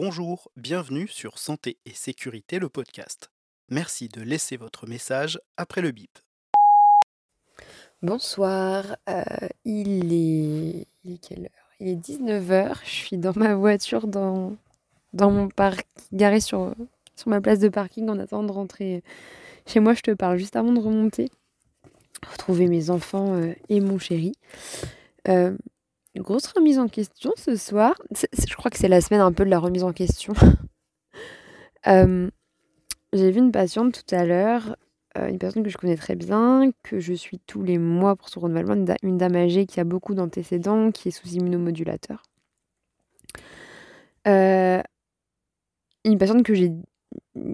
Bonjour, bienvenue sur Santé et Sécurité, le podcast. Merci de laisser votre message après le bip. Bonsoir, euh, il est... quelle heure? Il est 19h, je suis dans ma voiture dans, dans mon parc, garé sur, sur ma place de parking en attendant de rentrer chez moi. Je te parle juste avant de remonter, retrouver mes enfants euh, et mon chéri. Euh, grosse remise en question ce soir. Je crois que c'est la semaine un peu de la remise en question. Euh, j'ai vu une patiente tout à l'heure, euh, une personne que je connais très bien, que je suis tous les mois pour son renouvellement, une, une dame âgée qui a beaucoup d'antécédents, qui est sous immunomodulateur. Euh, une patiente que j'ai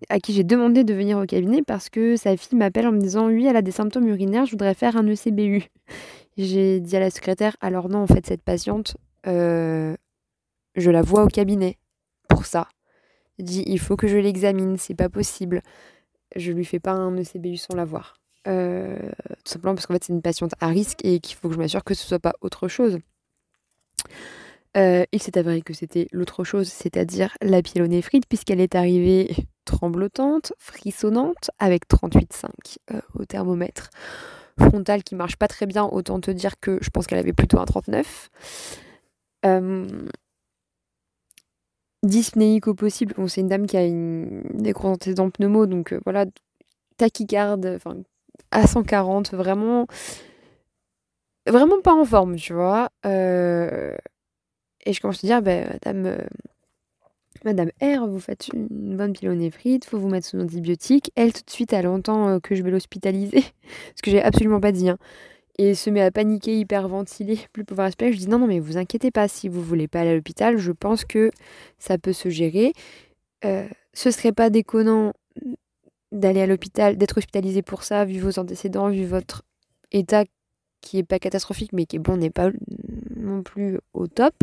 à qui j'ai demandé de venir au cabinet parce que sa fille m'appelle en me disant oui elle a des symptômes urinaires je voudrais faire un ECBU j'ai dit à la secrétaire alors non en fait cette patiente euh, je la vois au cabinet pour ça. J'ai dit il faut que je l'examine c'est pas possible. Je lui fais pas un ECBU sans la voir Euh, tout simplement parce qu'en fait c'est une patiente à risque et qu'il faut que je m'assure que ce soit pas autre chose. Euh, il s'est avéré que c'était l'autre chose, c'est-à-dire la pyélonéphrite, puisqu'elle est arrivée tremblotante, frissonnante, avec 38,5 euh, au thermomètre. Frontale qui marche pas très bien, autant te dire que je pense qu'elle avait plutôt un 39. Euh, dyspnéique au possible. Bon, c'est une dame qui a une... des gros antécédents pneumo, donc euh, voilà, tachycarde, enfin, à 140, vraiment, vraiment pas en forme, tu vois. Euh, et je commence à dire, ben, madame, euh, madame R, vous faites une bonne pyélonéphrite, faut vous mettre sous antibiotiques. Elle, tout de suite, elle entend euh, que je vais l'hospitaliser, ce que j'ai absolument pas dit. hein. Et se met à paniquer, hyperventiler, plus pouvoir respirer. Je dis non, non, mais vous inquiétez pas, si vous voulez pas aller à l'hôpital, je pense que ça peut se gérer. Euh, ce serait pas déconnant d'aller à l'hôpital, d'être hospitalisé pour ça, vu vos antécédents, vu votre état qui est pas catastrophique, mais qui est bon, n'est pas non plus au top.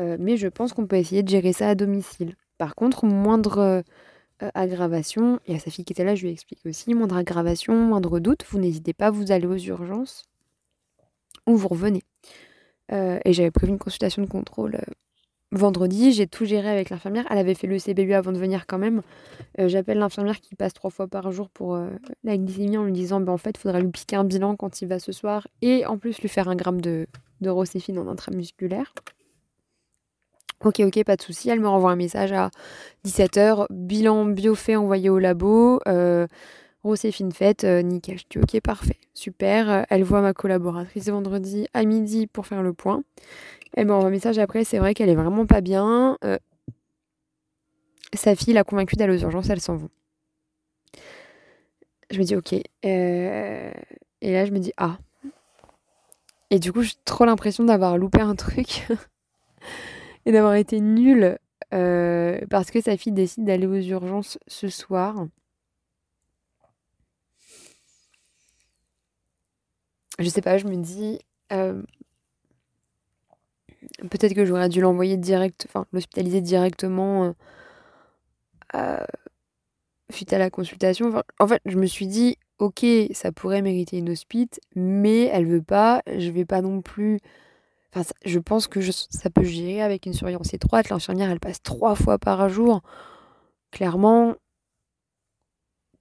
Euh, mais je pense qu'on peut essayer de gérer ça à domicile. Par contre, moindre euh, euh, aggravation, et à sa fille qui était là, je lui explique aussi, moindre aggravation, moindre doute, vous n'hésitez pas, vous allez aux urgences ou vous revenez. Et j'avais prévu une consultation de contrôle vendredi, j'ai tout géré avec l'infirmière. Elle avait fait le CBU avant de venir quand même. J'appelle l'infirmière qui passe trois fois par jour pour la glycémie en lui disant ben, en fait, il faudra lui piquer un bilan quand il va ce soir et en plus lui faire un gramme de, de rocéphine en intramusculaire. Ok, ok, pas de souci. Elle me renvoie un message à 17h. Bilan bio fait envoyé au labo. Euh, Rocéphine faite, euh, nickel. Je dis ok, parfait, super. Euh, Elle voit ma collaboratrice vendredi à midi pour faire le point. Elle me renvoie un message après. C'est vrai qu'elle est vraiment pas bien. Euh, sa fille l'a convaincue d'aller aux urgences, elles s'en vont. Je me dis ok. Et là, je me dis ah. Et du coup, j'ai trop l'impression d'avoir loupé un truc et d'avoir été nulle euh, parce que sa fille décide d'aller aux urgences ce soir. Je sais pas, je me dis euh, peut-être que j'aurais dû l'envoyer direct, enfin l'hospitaliser directement euh, suite à la consultation. En fait, je me suis dit ok, ça pourrait mériter une hospite, mais elle veut pas, je vais pas non plus. Enfin, je pense que je- ça peut gérer avec une surveillance étroite. L'infirmière, elle passe trois fois par jour. Clairement,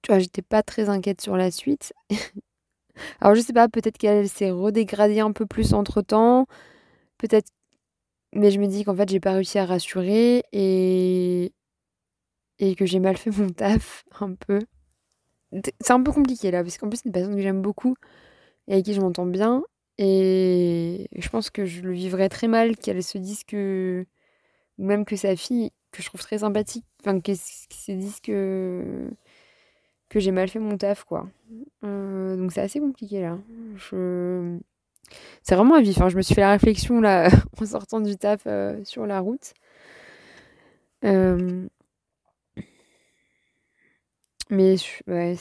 tu vois, j'étais pas très inquiète sur la suite. Alors, je sais pas, peut-être qu'elle s'est redégradée un peu plus entre-temps. Peut-être. Mais je me dis qu'en fait, j'ai pas réussi à rassurer et. et que j'ai mal fait mon taf, un peu. C'est un peu compliqué là, parce qu'en plus, c'est une personne que j'aime beaucoup et avec qui je m'entends bien. Et je pense que je le vivrais très mal qu'elle se dise que. ou même que sa fille, que je trouve très sympathique, enfin, qu'elle se dise que. que j'ai mal fait mon taf, quoi. Euh, donc c'est assez compliqué là. C'est vraiment à vif. hein. Je me suis fait la réflexion là en sortant du taf euh, sur la route. Euh, Mais ouais,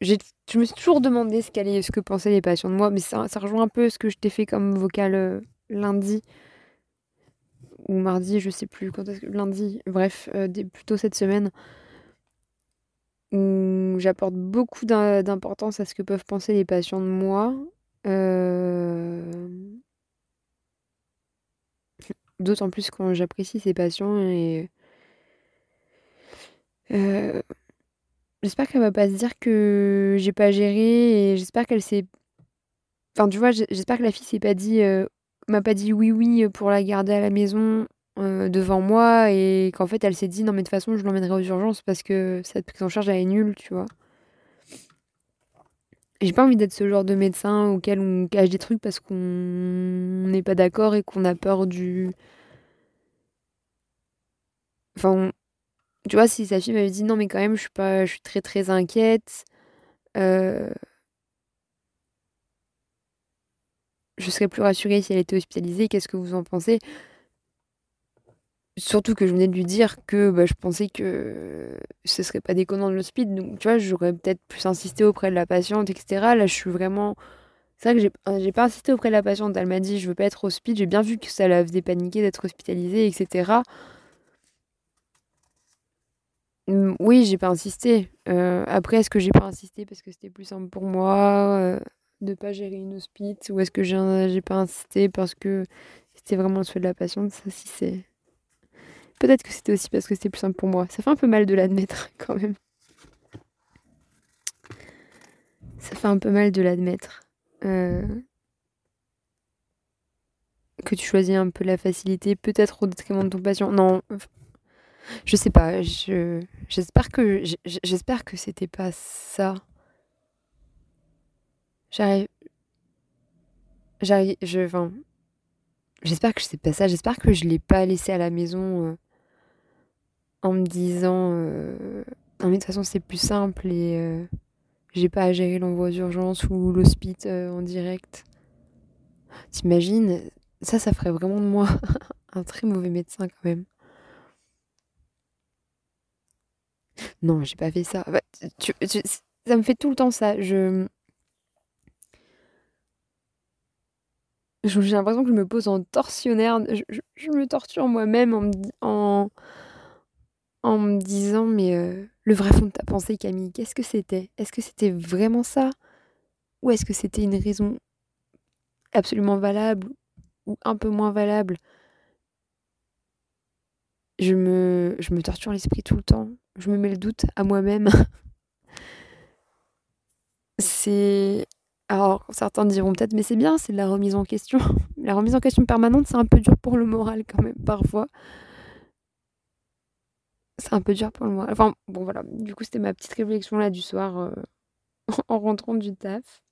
je me suis toujours demandé ce, ce que pensaient les patients de moi, mais ça, ça rejoint un peu ce que je t'ai fait comme vocal euh, lundi ou mardi, je sais plus quand est-ce que lundi, bref, euh, plutôt cette semaine, où j'apporte beaucoup d'im- d'importance à ce que peuvent penser les patients de moi. Euh, D'autant plus quand j'apprécie ces patients et j'espère qu'elle va pas se dire que j'ai pas géré et j'espère qu'elle s'est. Enfin, tu vois, j'espère que la fille s'est pas dit, euh, m'a pas dit oui, oui pour la garder à la maison euh, devant moi et qu'en fait elle s'est dit non, mais de toute façon, je l'emmènerai aux urgences parce que cette prise en charge elle est nulle, tu vois. J'ai pas envie d'être ce genre de médecin auquel on cache des trucs parce qu'on n'est pas d'accord et qu'on a peur du. Enfin, tu vois, si sa fille m'avait dit non, mais quand même, je suis très très inquiète. Euh, je serais plus rassurée si elle était hospitalisée. Qu'est-ce que vous en pensez? Surtout que je venais de lui dire que bah, je pensais que ce serait pas déconnant de l'hospice. Donc, tu vois, j'aurais peut-être plus insisté auprès de la patiente, etc. Là, je suis vraiment. C'est vrai que j'ai, j'ai pas insisté auprès de la patiente. Elle m'a dit, je veux pas être hospice. J'ai bien vu que ça la faisait paniquer d'être hospitalisée, etc. Mmh, oui, j'ai pas insisté. Euh, après, est-ce que j'ai pas insisté parce que c'était plus simple pour moi euh, de pas gérer une hospice ou est-ce que j'ai, pas insisté parce que c'était vraiment le souhait de la patiente? Si. Peut-être que c'était aussi parce que c'était plus simple pour moi. Ça fait un peu mal de l'admettre quand même. Ça fait un peu mal de l'admettre. Euh, que tu choisis un peu la facilité, peut-être au détriment de ton patient. Non, je sais pas, je j'espère que j'espère que c'était pas ça. J'arrive j'arrive je enfin j'espère que c'est pas ça, j'espère que je l'ai pas laissé à la maison euh, en me disant euh, non mais de toute façon c'est plus simple et euh, j'ai pas à gérer l'envoi d'urgence ou l'hospice en direct. T'imagines ça ça ferait vraiment de moi un très mauvais médecin quand même. Non, j'ai pas fait ça. Bah, ça me fait tout le temps ça. Je. J'ai l'impression que je me pose en torsionnaire. Je, me torture moi-même en, me disant Mais euh, le vrai fond de ta pensée, Camille, qu'est-ce que c'était? Est-ce que c'était vraiment ça? Ou est-ce que c'était une raison absolument valable ou un peu moins valable? Je me, je me torture l'esprit tout le temps je me mets le doute à moi-même. c'est. Alors, certains diront peut-être, mais c'est bien, c'est de la remise en question. La remise en question permanente, c'est un peu dur pour le moral quand même, parfois. C'est un peu dur pour le moral. Enfin, bon, voilà. Du coup, c'était ma petite réflexion là du soir euh, en rentrant du taf.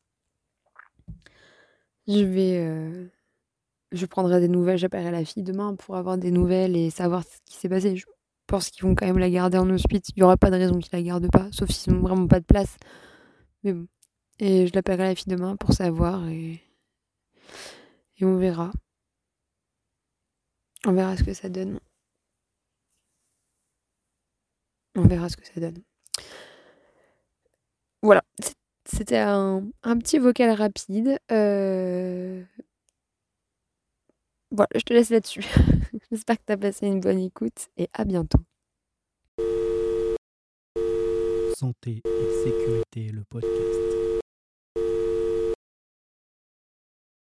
Je vais. Euh, je prendrai des nouvelles, j'appellerai la fille demain pour avoir des nouvelles et savoir ce qui s'est passé. Je pense qu'ils vont quand même la garder en hospice. Il n'y aura pas de raison qu'ils la gardent pas, sauf s'ils n'ont vraiment pas de place. Mais bon. Et je l'appellerai la fille demain pour savoir et... et on verra. On verra ce que ça donne. On verra ce que ça donne. Voilà, c'était un, petit vocal rapide. Euh... Voilà, je te laisse là-dessus. J'espère que tu as passé une bonne écoute et à bientôt. Santé et sécurité, le podcast.